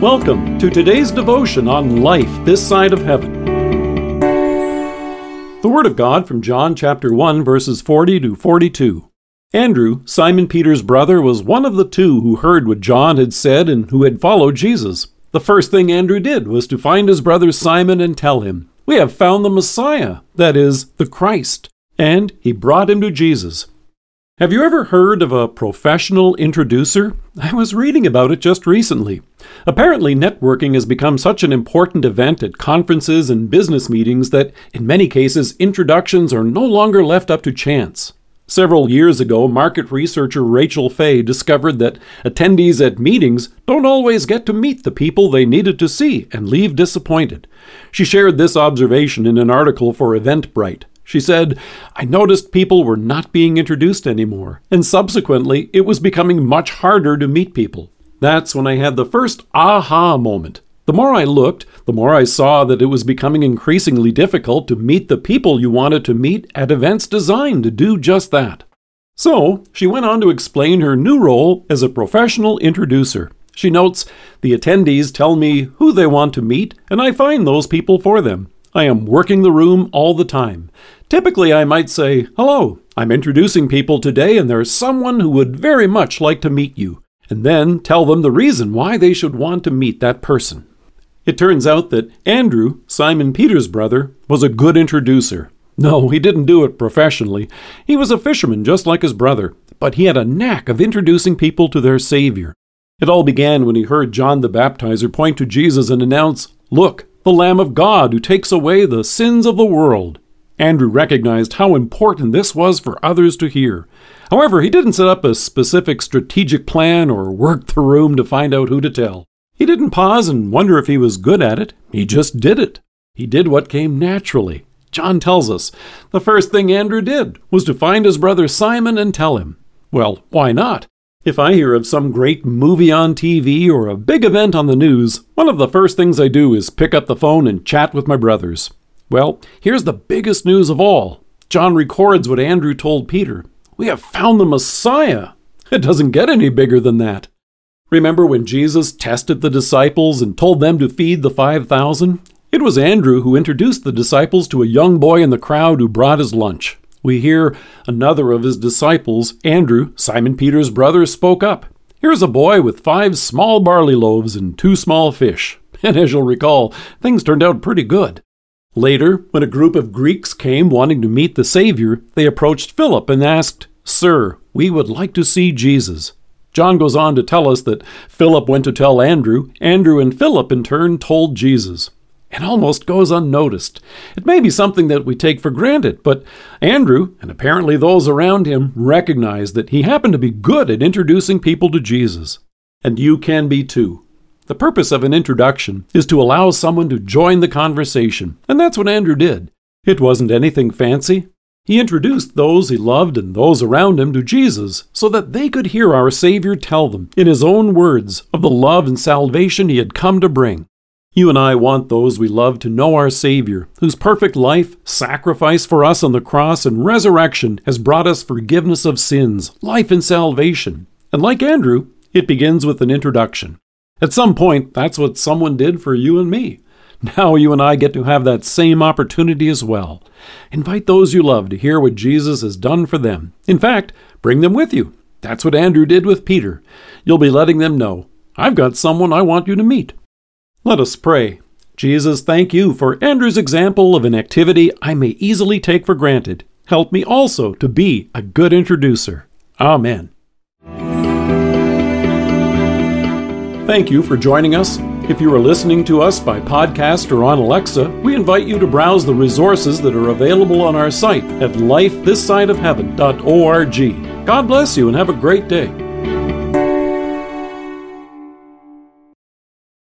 Welcome to today's devotion on life this side of heaven. The Word of God from John chapter 1, verses 40 to 42. Andrew, Simon Peter's brother, was one of the two who heard what John had said and who had followed Jesus. The first thing Andrew did was to find his brother Simon and tell him, We have found the Messiah, that is, the Christ. And he brought him to Jesus. Have you ever heard of a professional introducer? I was reading about it just recently. Apparently, networking has become such an important event at conferences and business meetings that, in many cases, introductions are no longer left up to chance. Several years ago, market researcher Rachel Fay discovered that attendees at meetings don't always get to meet the people they needed to see and leave disappointed. She shared this observation in an article for Eventbrite. She said, I noticed people were not being introduced anymore, and subsequently it was becoming much harder to meet people. That's when I had the first aha moment. The more I looked, the more I saw that it was becoming increasingly difficult to meet the people you wanted to meet at events designed to do just that. So, she went on to explain her new role as a professional introducer. She notes, The attendees tell me who they want to meet, and I find those people for them. I am working the room all the time. Typically, I might say, Hello, I'm introducing people today, and there's someone who would very much like to meet you, and then tell them the reason why they should want to meet that person. It turns out that Andrew, Simon Peter's brother, was a good introducer. No, he didn't do it professionally. He was a fisherman just like his brother, but he had a knack of introducing people to their Savior. It all began when he heard John the Baptizer point to Jesus and announce, Look, the Lamb of God who takes away the sins of the world. Andrew recognized how important this was for others to hear. However, he didn't set up a specific strategic plan or work the room to find out who to tell. He didn't pause and wonder if he was good at it. He just did it. He did what came naturally. John tells us the first thing Andrew did was to find his brother Simon and tell him. Well, why not? If I hear of some great movie on TV or a big event on the news, one of the first things I do is pick up the phone and chat with my brothers. Well, here's the biggest news of all. John records what Andrew told Peter. We have found the Messiah. It doesn't get any bigger than that. Remember when Jesus tested the disciples and told them to feed the 5,000? It was Andrew who introduced the disciples to a young boy in the crowd who brought his lunch. We hear another of his disciples, Andrew, Simon Peter's brother, spoke up. Here's a boy with five small barley loaves and two small fish. And as you'll recall, things turned out pretty good. Later, when a group of Greeks came wanting to meet the Savior, they approached Philip and asked, Sir, we would like to see Jesus. John goes on to tell us that Philip went to tell Andrew, Andrew and Philip in turn told Jesus. It almost goes unnoticed. It may be something that we take for granted, but Andrew, and apparently those around him, recognized that he happened to be good at introducing people to Jesus. And you can be too. The purpose of an introduction is to allow someone to join the conversation, and that's what Andrew did. It wasn't anything fancy. He introduced those he loved and those around him to Jesus so that they could hear our Savior tell them, in his own words, of the love and salvation he had come to bring. You and I want those we love to know our Savior, whose perfect life, sacrifice for us on the cross, and resurrection has brought us forgiveness of sins, life, and salvation. And like Andrew, it begins with an introduction. At some point, that's what someone did for you and me. Now you and I get to have that same opportunity as well. Invite those you love to hear what Jesus has done for them. In fact, bring them with you. That's what Andrew did with Peter. You'll be letting them know, I've got someone I want you to meet. Let us pray. Jesus, thank you for Andrew's example of an activity I may easily take for granted. Help me also to be a good introducer. Amen. Thank you for joining us. If you are listening to us by podcast or on Alexa, we invite you to browse the resources that are available on our site at lifethissideofheaven.org. God bless you and have a great day.